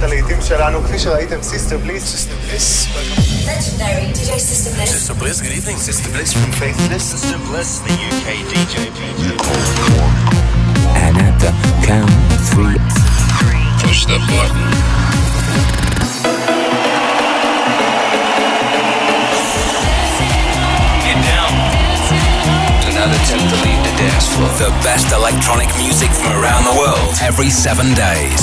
להקת הלהיטים שלנו, כפי שראיתם, סיסטר בליס. סיסטר בליס, Legendary DJ Sister Bliss. Sister Bliss, good evening. Sister Bliss from Faithless. Sister Bliss, the UK DJ. And at the count of three, push the button. Get down. Do not attempt to leave the dance floor. the best electronic music from around the world every seven days.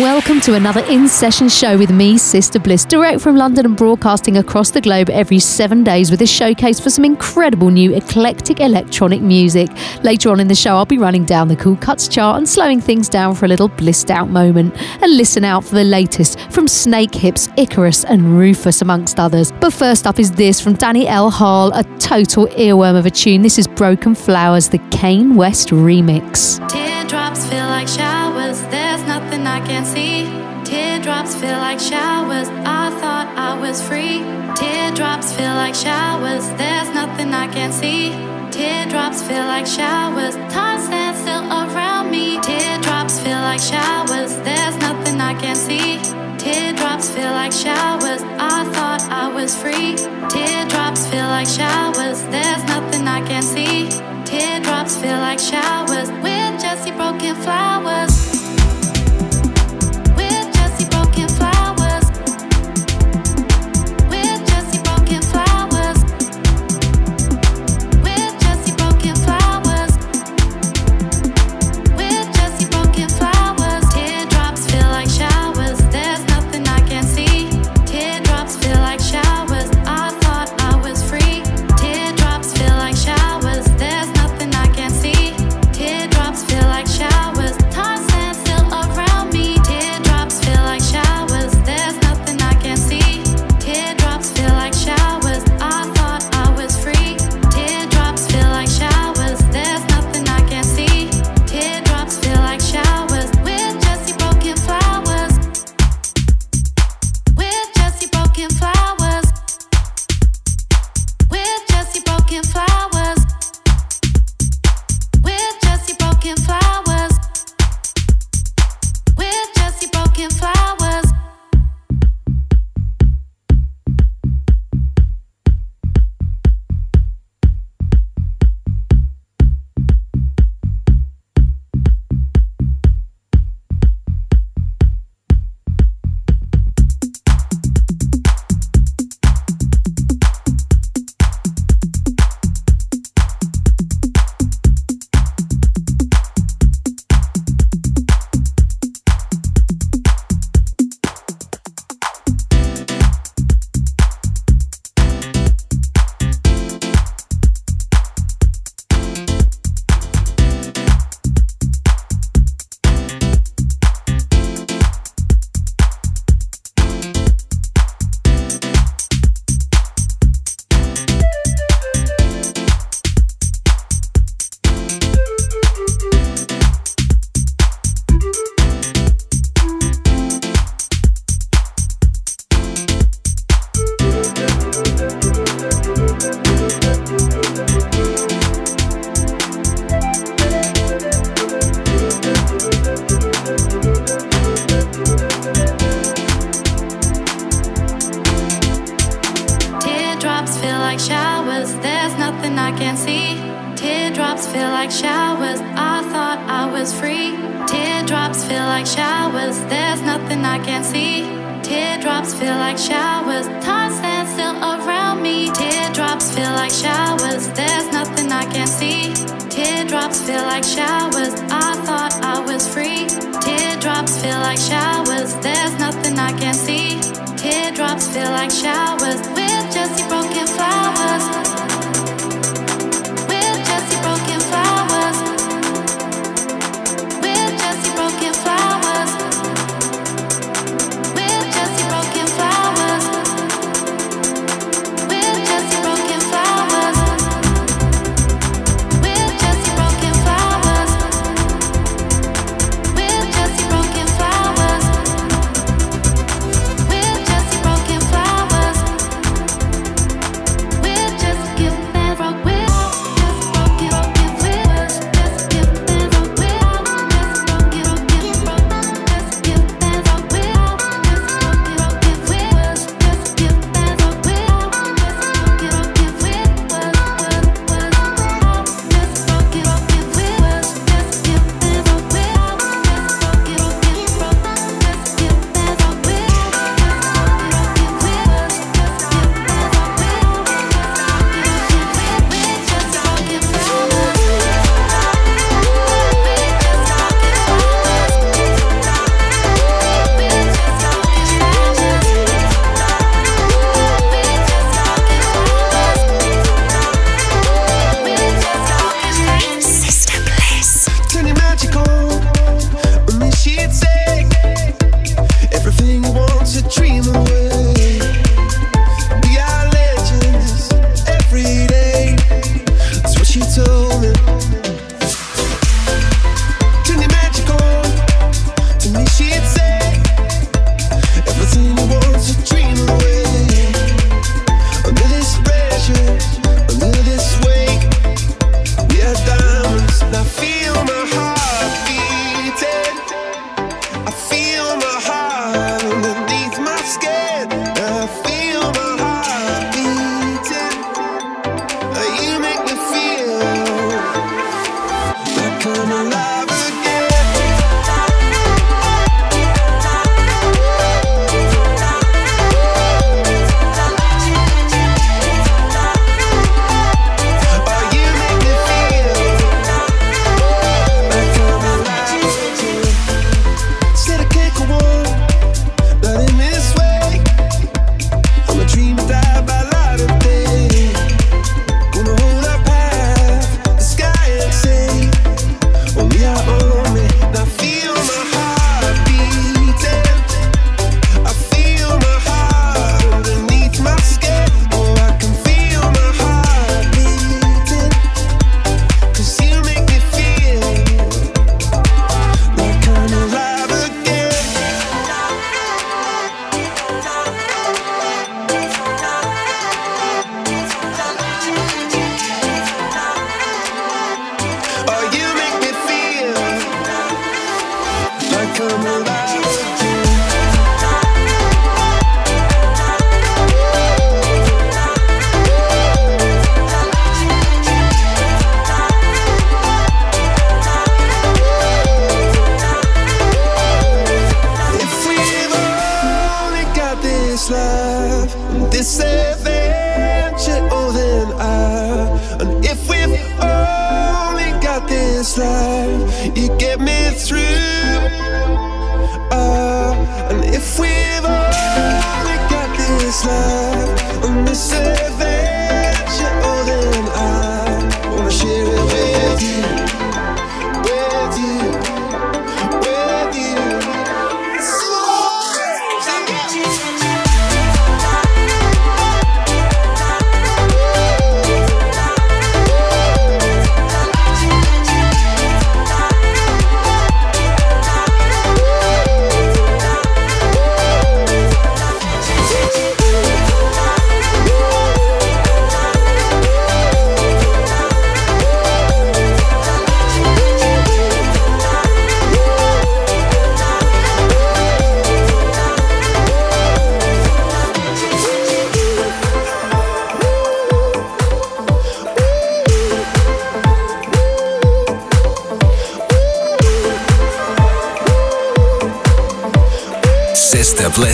Welcome to another in session show with me, Sister Bliss, direct from London and broadcasting across the globe every seven days with a showcase for some incredible new eclectic electronic music. Later on in the show, I'll be running down the Cool Cuts chart and slowing things down for a little blissed out moment. And listen out for the latest from Snakehips, Icarus, and Rufus, amongst others. But first up is this from Danny L. Harle, a total earworm of a tune. This is Broken Flowers, the Kane West remix. Teardrops feel like showers, there's nothing I can't see. Teardrops feel like showers, I thought I was free. Teardrops feel like showers, there's nothing I can see. Teardrops feel like showers, time stands still around me. Teardrops feel like showers, there's nothing I can see. Teardrops feel like showers, I thought I was free. Teardrops feel like showers, there's nothing I can see. Teardrops feel like showers with Jesse broken flowers.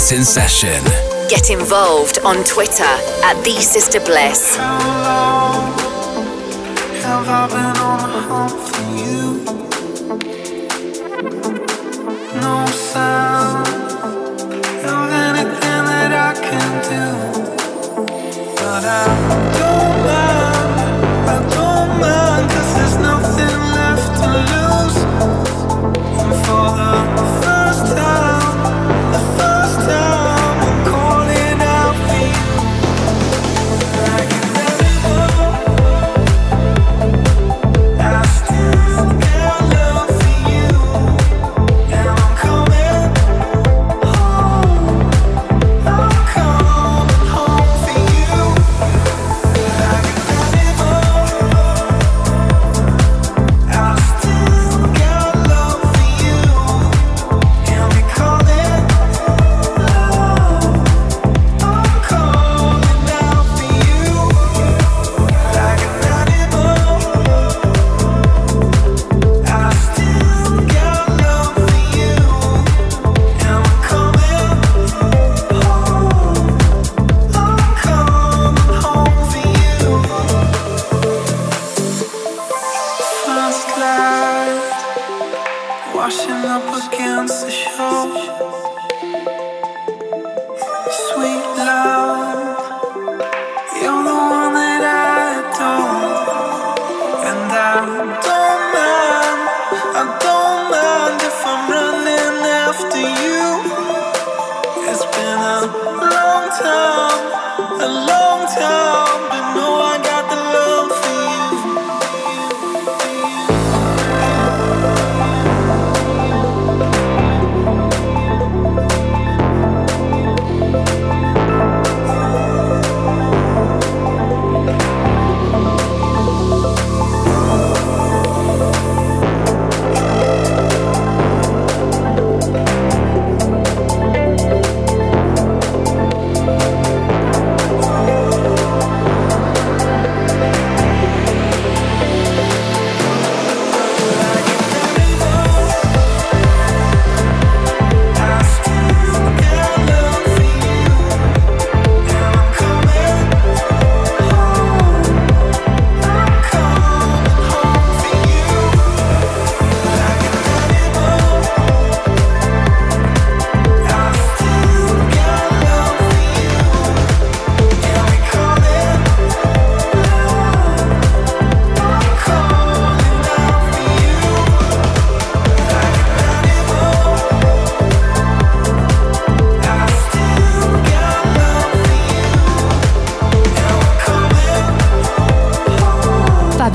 Bliss in session. Get involved on Twitter at the Sister Bliss. How long have I been on the hunt for you? No sound of anything that I can do, but I don't mind.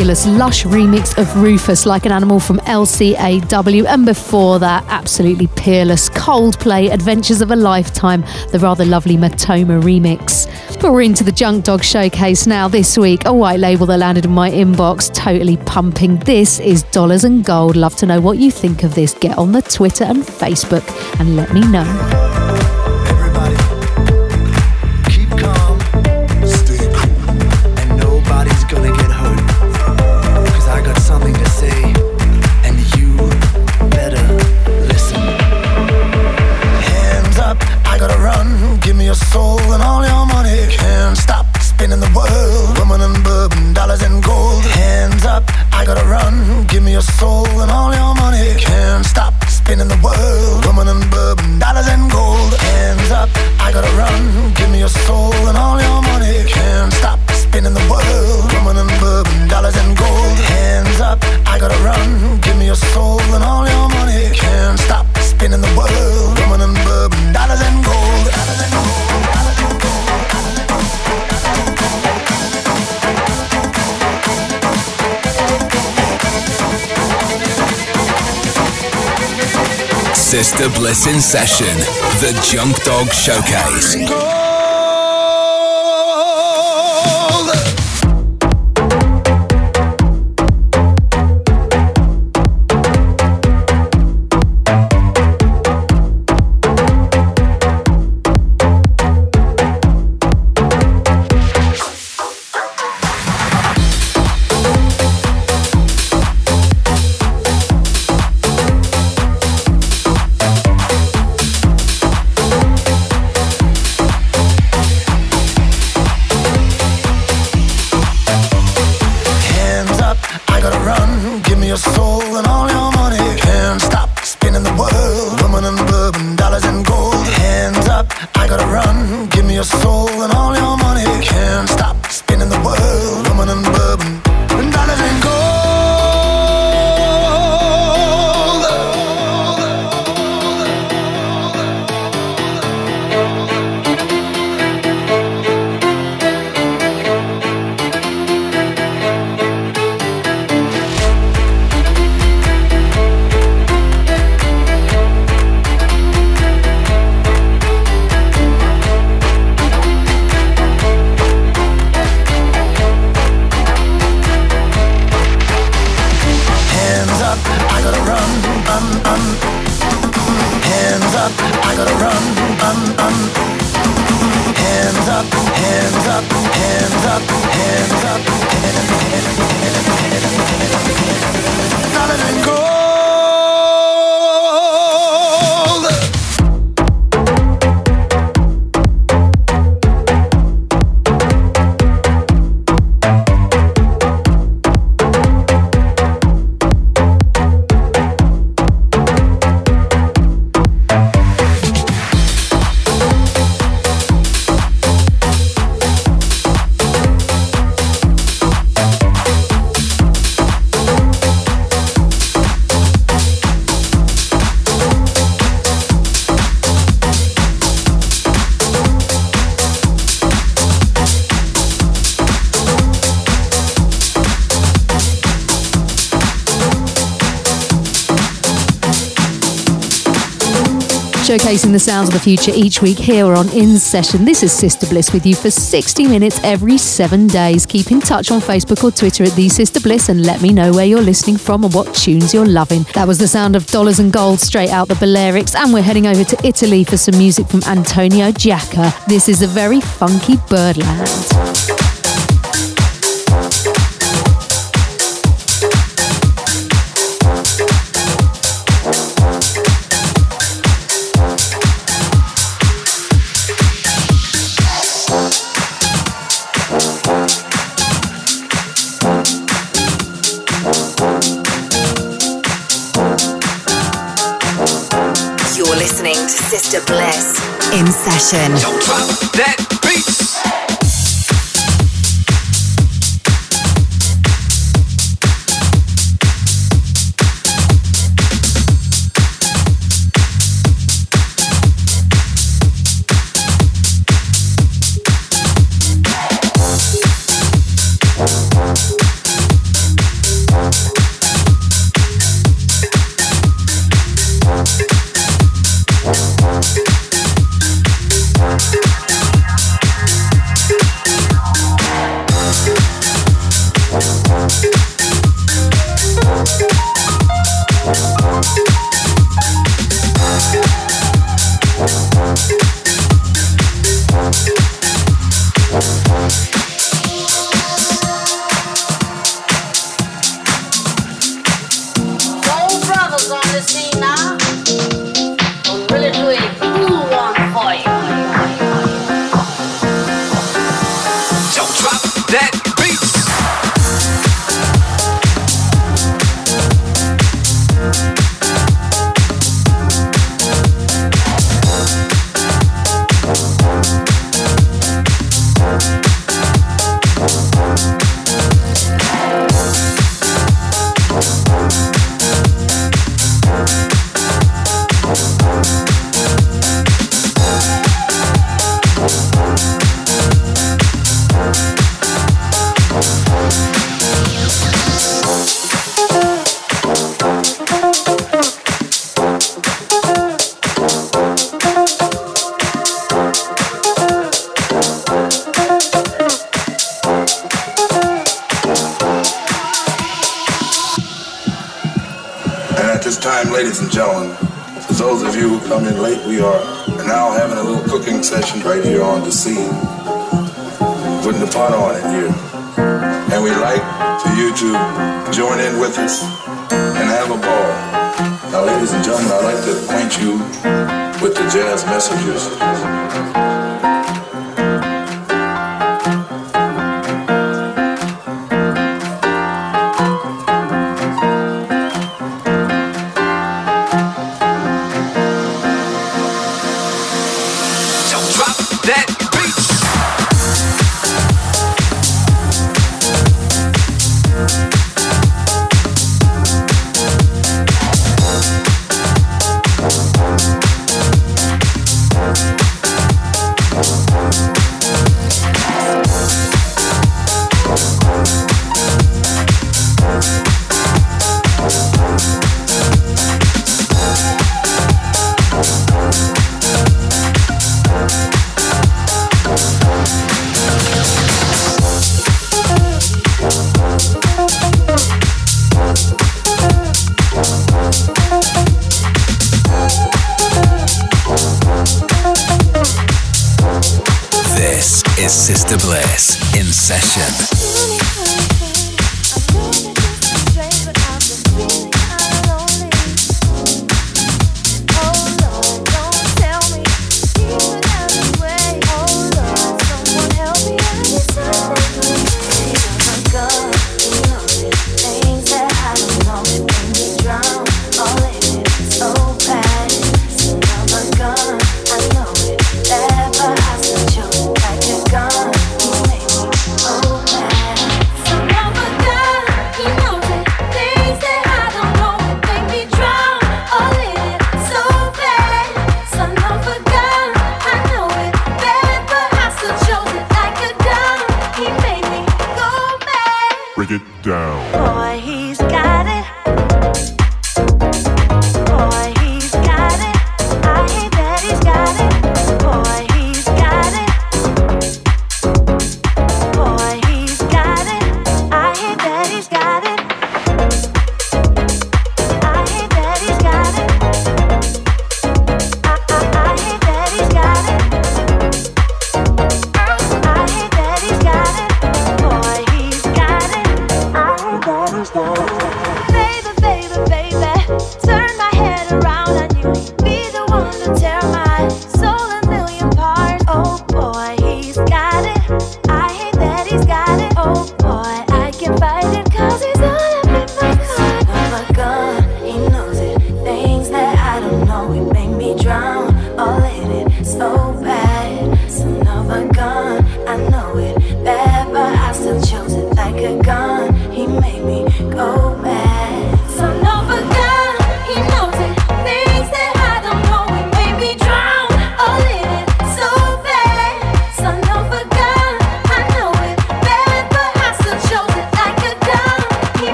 Fabulous lush remix of Rufus Like an Animal from LCAW, and before that, absolutely peerless Coldplay Adventures of a Lifetime, the rather lovely Matoma remix. But we're into the Junk Dog Showcase now this week, a white label that landed in my inbox, totally pumping. This is Dollars and Gold. Love to know what you think of this. Get on the Twitter and Facebook and let me know. world. Woman and bourbon, dollars and gold. Hands up, I gotta run. Give me your soul and all your money. Can't stop spinning the world. Woman and bourbon, dollars and gold. Hands up, I gotta run. Give me your soul and all your money. Can't stop spinning the world. Woman and bourbon, dollars and gold. Hands up, I gotta run. Give me your soul and all your money. Can't stop spinning the world. Sister Bliss in session, the Junk Dog Showcase. Showcasing the sounds of the future each week here on In Session. This is Sister Bliss with you for 60 minutes every seven days. Keep in touch on Facebook or Twitter at The Sister Bliss and let me know where you're listening from and what tunes you're loving. That was the sound of Dollars and Gold straight out the Balearics, and we're heading over to Italy for some music from Antonio Giacca. This is a very funky birdland. Sister Bliss in session. Don't drop that beat. time, ladies and gentlemen. For those of you who come in late, we are now having a little cooking session right here on the scene, putting the pot on in here. And we'd like for you to join in with us and have a ball. Now, ladies and gentlemen, I'd like to acquaint you with the jazz messengers.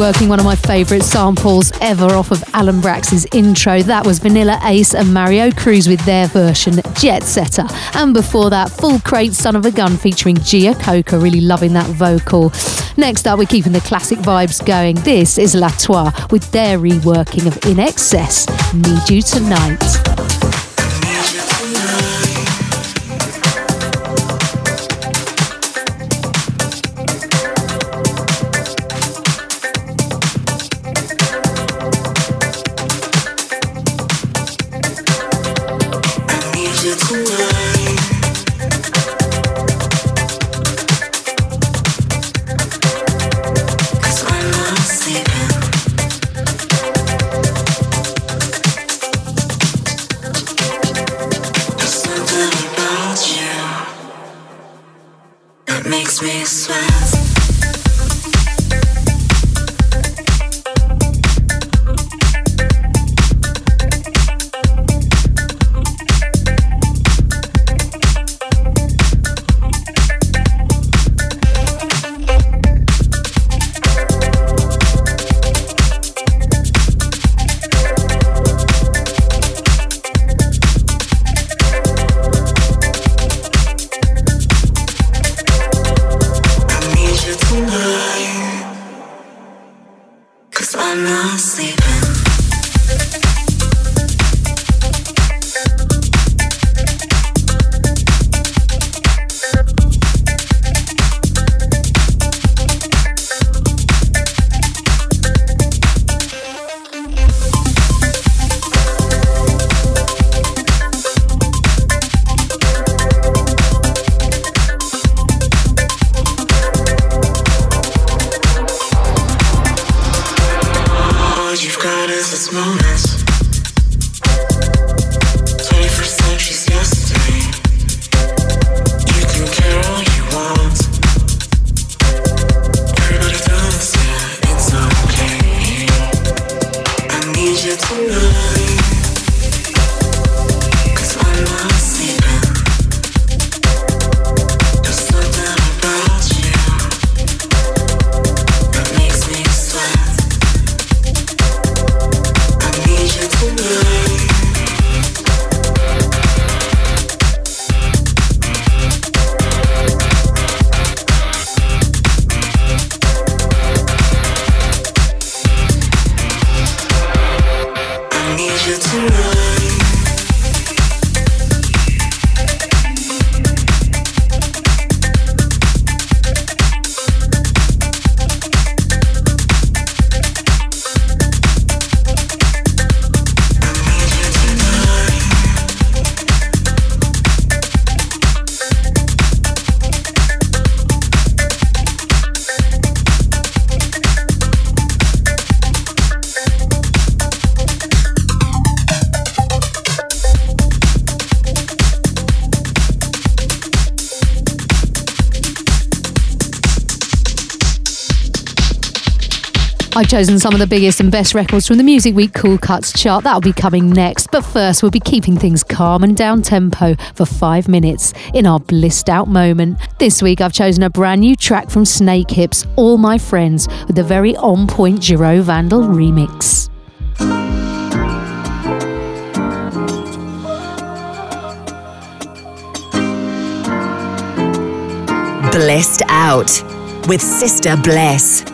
Reworking one of my favourite samples ever off of Alan Braxe's intro, that was Vanilla Ace and Mario Cruz with their version, Jet Setter. And before that, Full Crate Son of a Gun featuring Gia Coca, really loving that vocal. Next up, we're keeping the classic vibes going. This is La Toi with their reworking of INXS, Need You Tonight. I've chosen some of the biggest and best records from the Music Week Cool Cuts chart. That'll be coming next. But first, we'll be keeping things calm and down tempo for five minutes in our blissed out moment. This week, I've chosen a brand new track from Snakehips, All My Friends, with the very on point Giro Vandal remix. Blissed Out with Sister Bliss.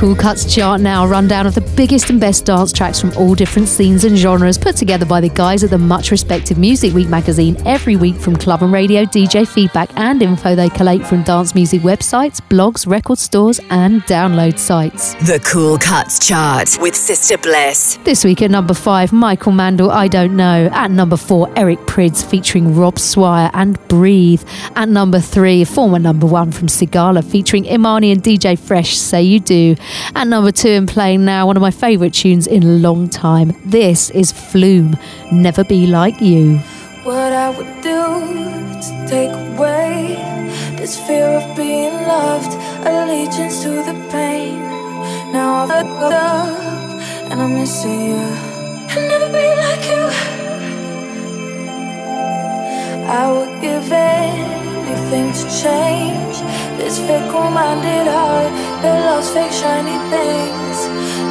Cool Cuts chart now, rundown of the biggest and best dance tracks from all different scenes and genres, put together by the guys at the much respected Music Week magazine every week from club and radio, DJ feedback, and info they collate from dance music websites, blogs, record stores, and download sites. The Cool Cuts chart with Sister Bliss. This week at number five, Michael Mandel, I Don't Know. At number four, Eric Prydz featuring Rob Swire and Breathe. At number three, former number one from Sigala featuring Imani and DJ Fresh, Say You Do. At number two, and playing now, one of my favourite tunes in a long time. This is Flume, Never Be Like You. What I would do to take away this fear of being loved, allegiance to the pain. Now I've looked up and I'm missing you. I'll never be like you. I would give anything to change this fickle-minded heart that loves fake shiny things.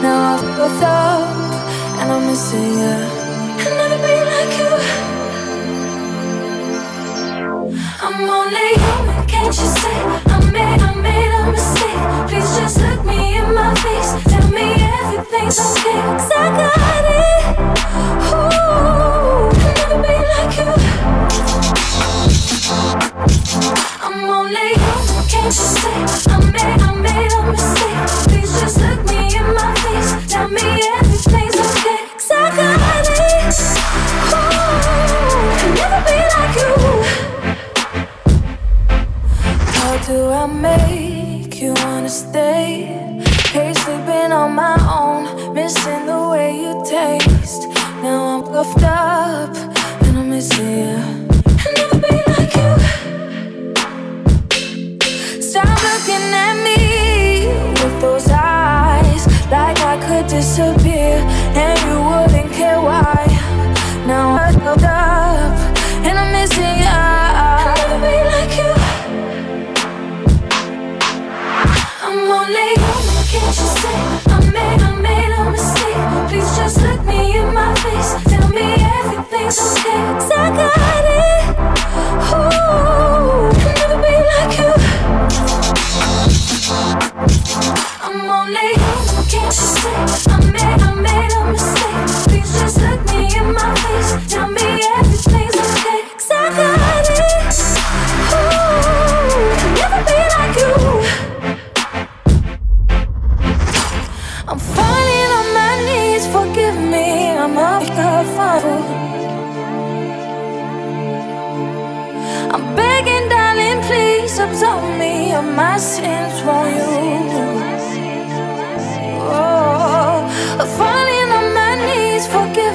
Now I've looked up and I'm missing you. I'll never be like you. I'm only human, can't you see? I made, I made a mistake. Please just look me in my face. Tell me everything's okay. Cause I got it. Ooh, I'll never be like you. I'm only human, can't you see? I made, I made a mistake. Please just look me in my face. Tell me everything's okay. Cause I got it. Ooh, I'll never be like you. How do I make you wanna stay? Hate sleeping on my own, missing the way you taste. Now I'm puffed up and I and you. I'll never be like I could disappear and you. Wouldn't care why now I'm missing I would be like I'm only human, can't you see? I made, I made a mistake. Please just look me in my face. Tell me everything's okay. Cause I got I'm falling on my knees Forgive me I'm off the fuddle I'm begging, darling, please absolve me of my sins for you. Oh, falling on my knees, forgive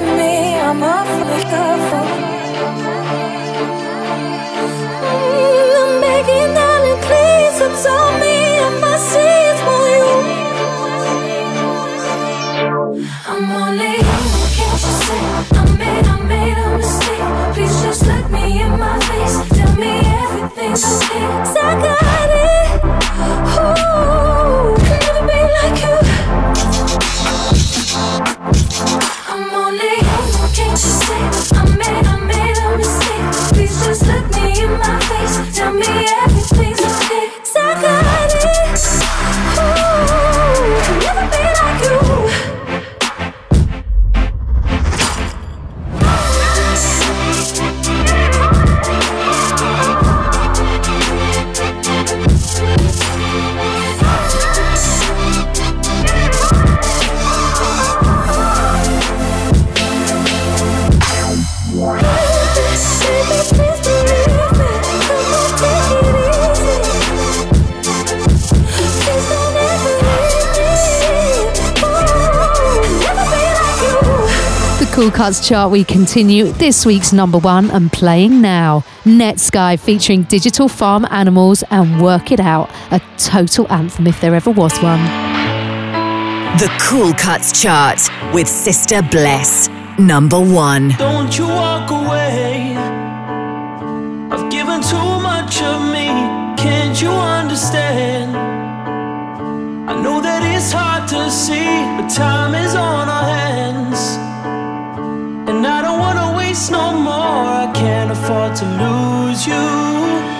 Cool Cuts chart, we continue this week's number one and playing now. Netsky featuring Digital Farm Animals and Work It Out, a total anthem if there ever was one. The Cool Cuts chart with Sister Bliss. Number one. Don't you walk away. I've given too much of me. Can't you understand? I know that it's hard to see, but time is on our hands. No more. I can't afford to lose you.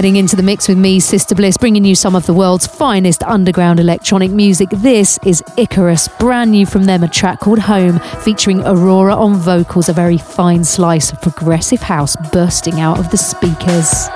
Heading into the mix with me, Sister Bliss, bringing you some of the world's finest underground electronic music. This is Icarus, brand new from them, a track called Home, featuring Aurora on vocals, a very fine slice of progressive house bursting out of the speakers.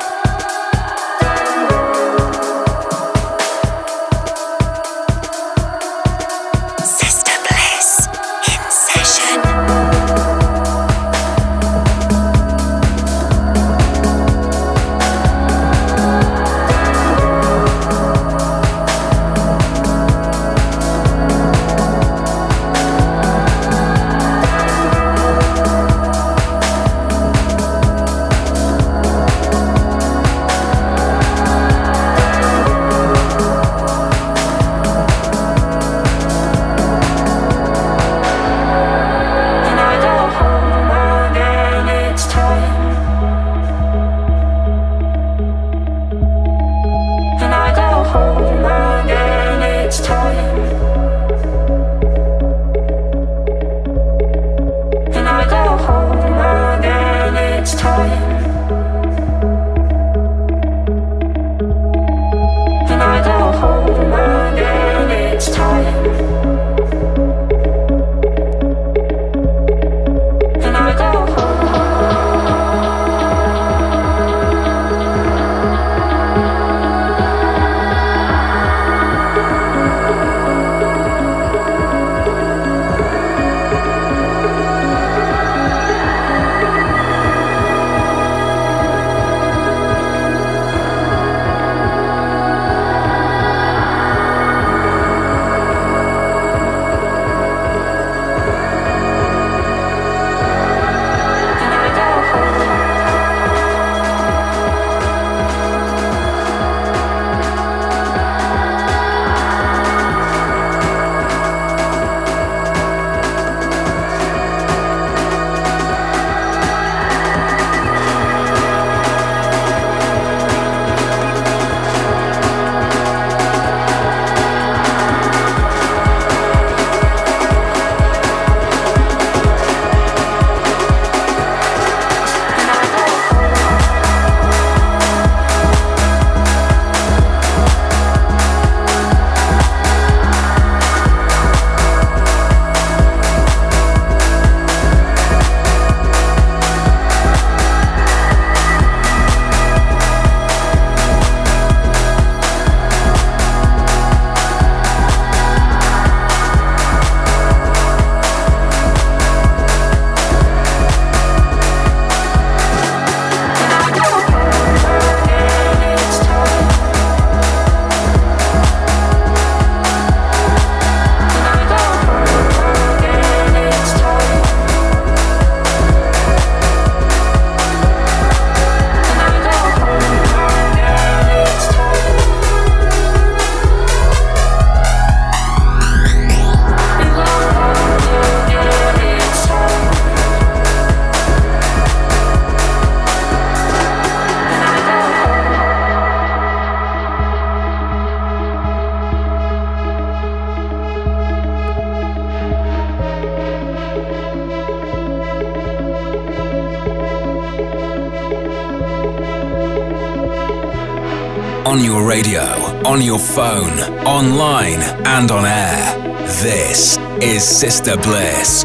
On your phone, online, and on air. This is Sister Bliss.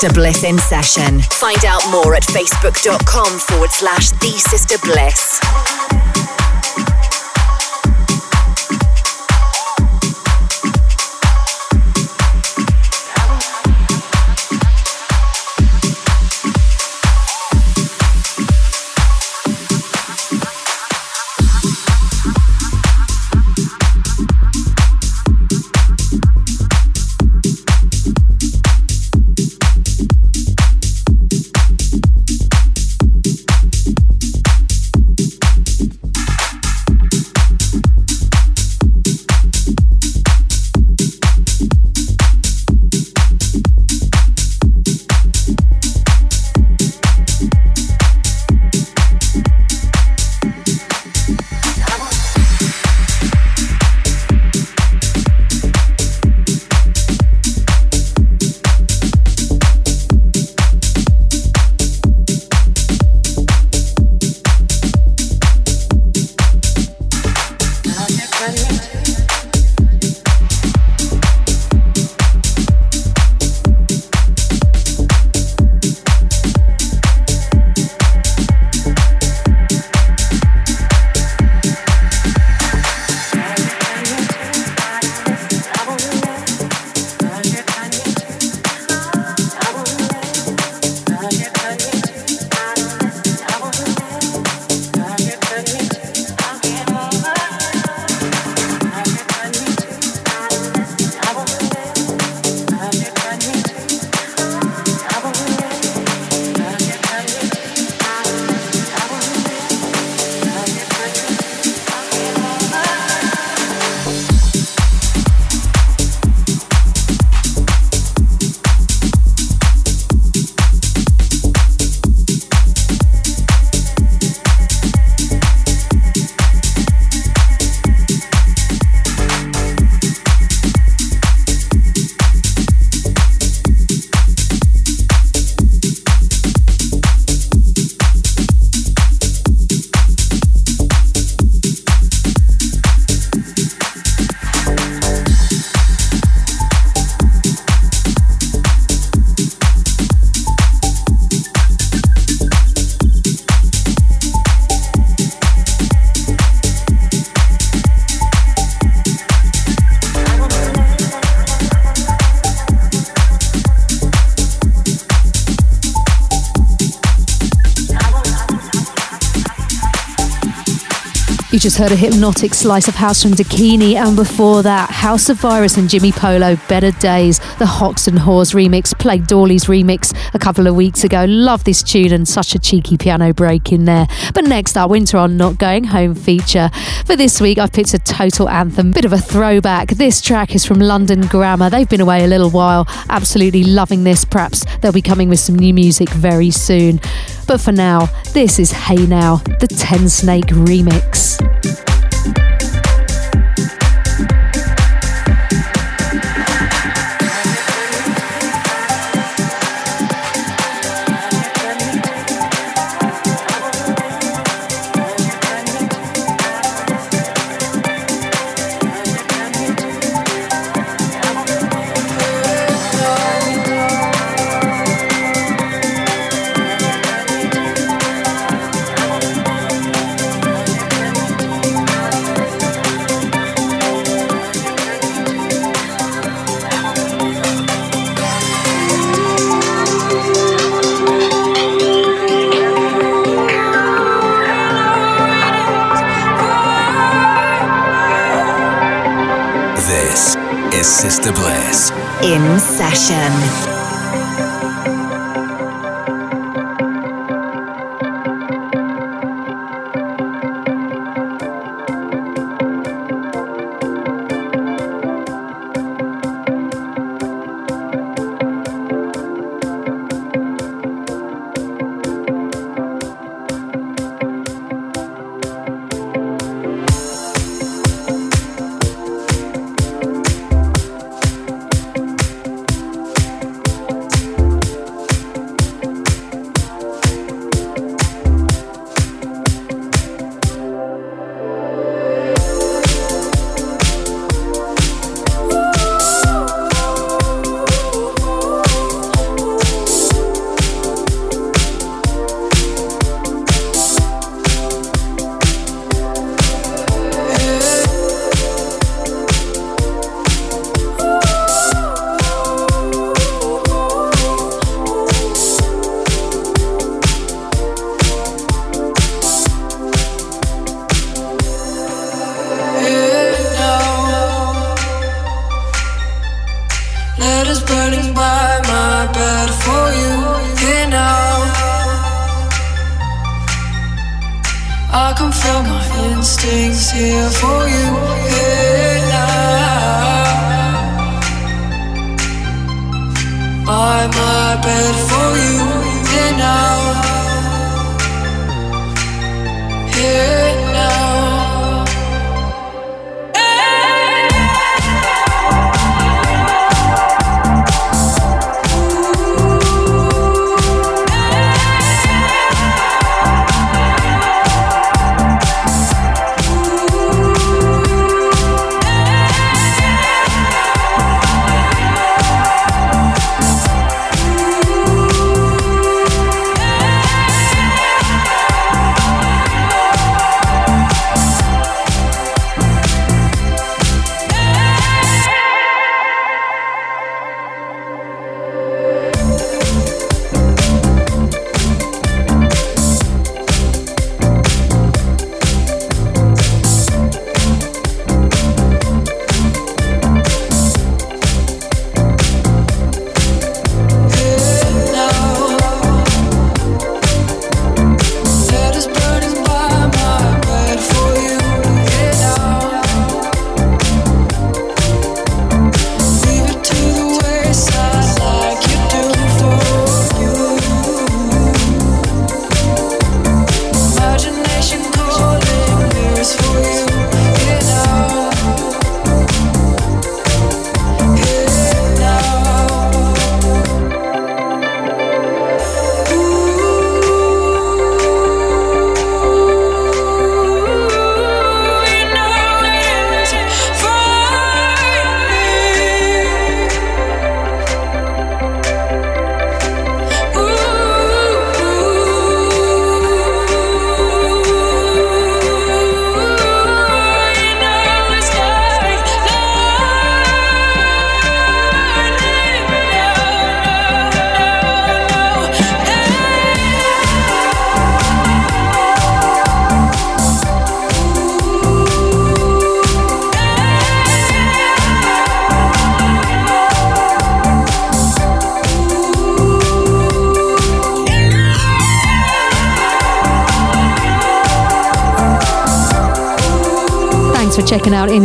Sister Bliss in session. Find out more at facebook.com forward slash the Sister Bliss. You just heard a hypnotic slice of house from Dakini, and before that, House of Virus and Jimmy Polo, Better Days, the Hoxton Whores remix, played Dawley's remix a couple of weeks ago. Love this tune and such a cheeky piano break in there. But next up, Winter on Not Going Home feature. For this week, I've picked a total anthem, bit of a throwback. This track is from London Grammar. They've been away a little while, absolutely loving this. Perhaps they'll be coming with some new music very soon. But for now, this is Hey Now, the Tensnake remix. Session.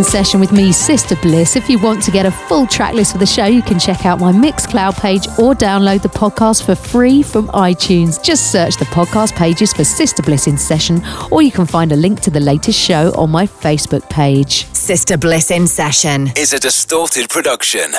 In Session with me, Sister Bliss. If you want to get a full track list for the show, you can check out my Mixcloud page or download the podcast for free from iTunes. Just search the podcast pages for Sister Bliss In Session, or you can find a link to the latest show on my Facebook page. Sister Bliss in Session is a distorted production.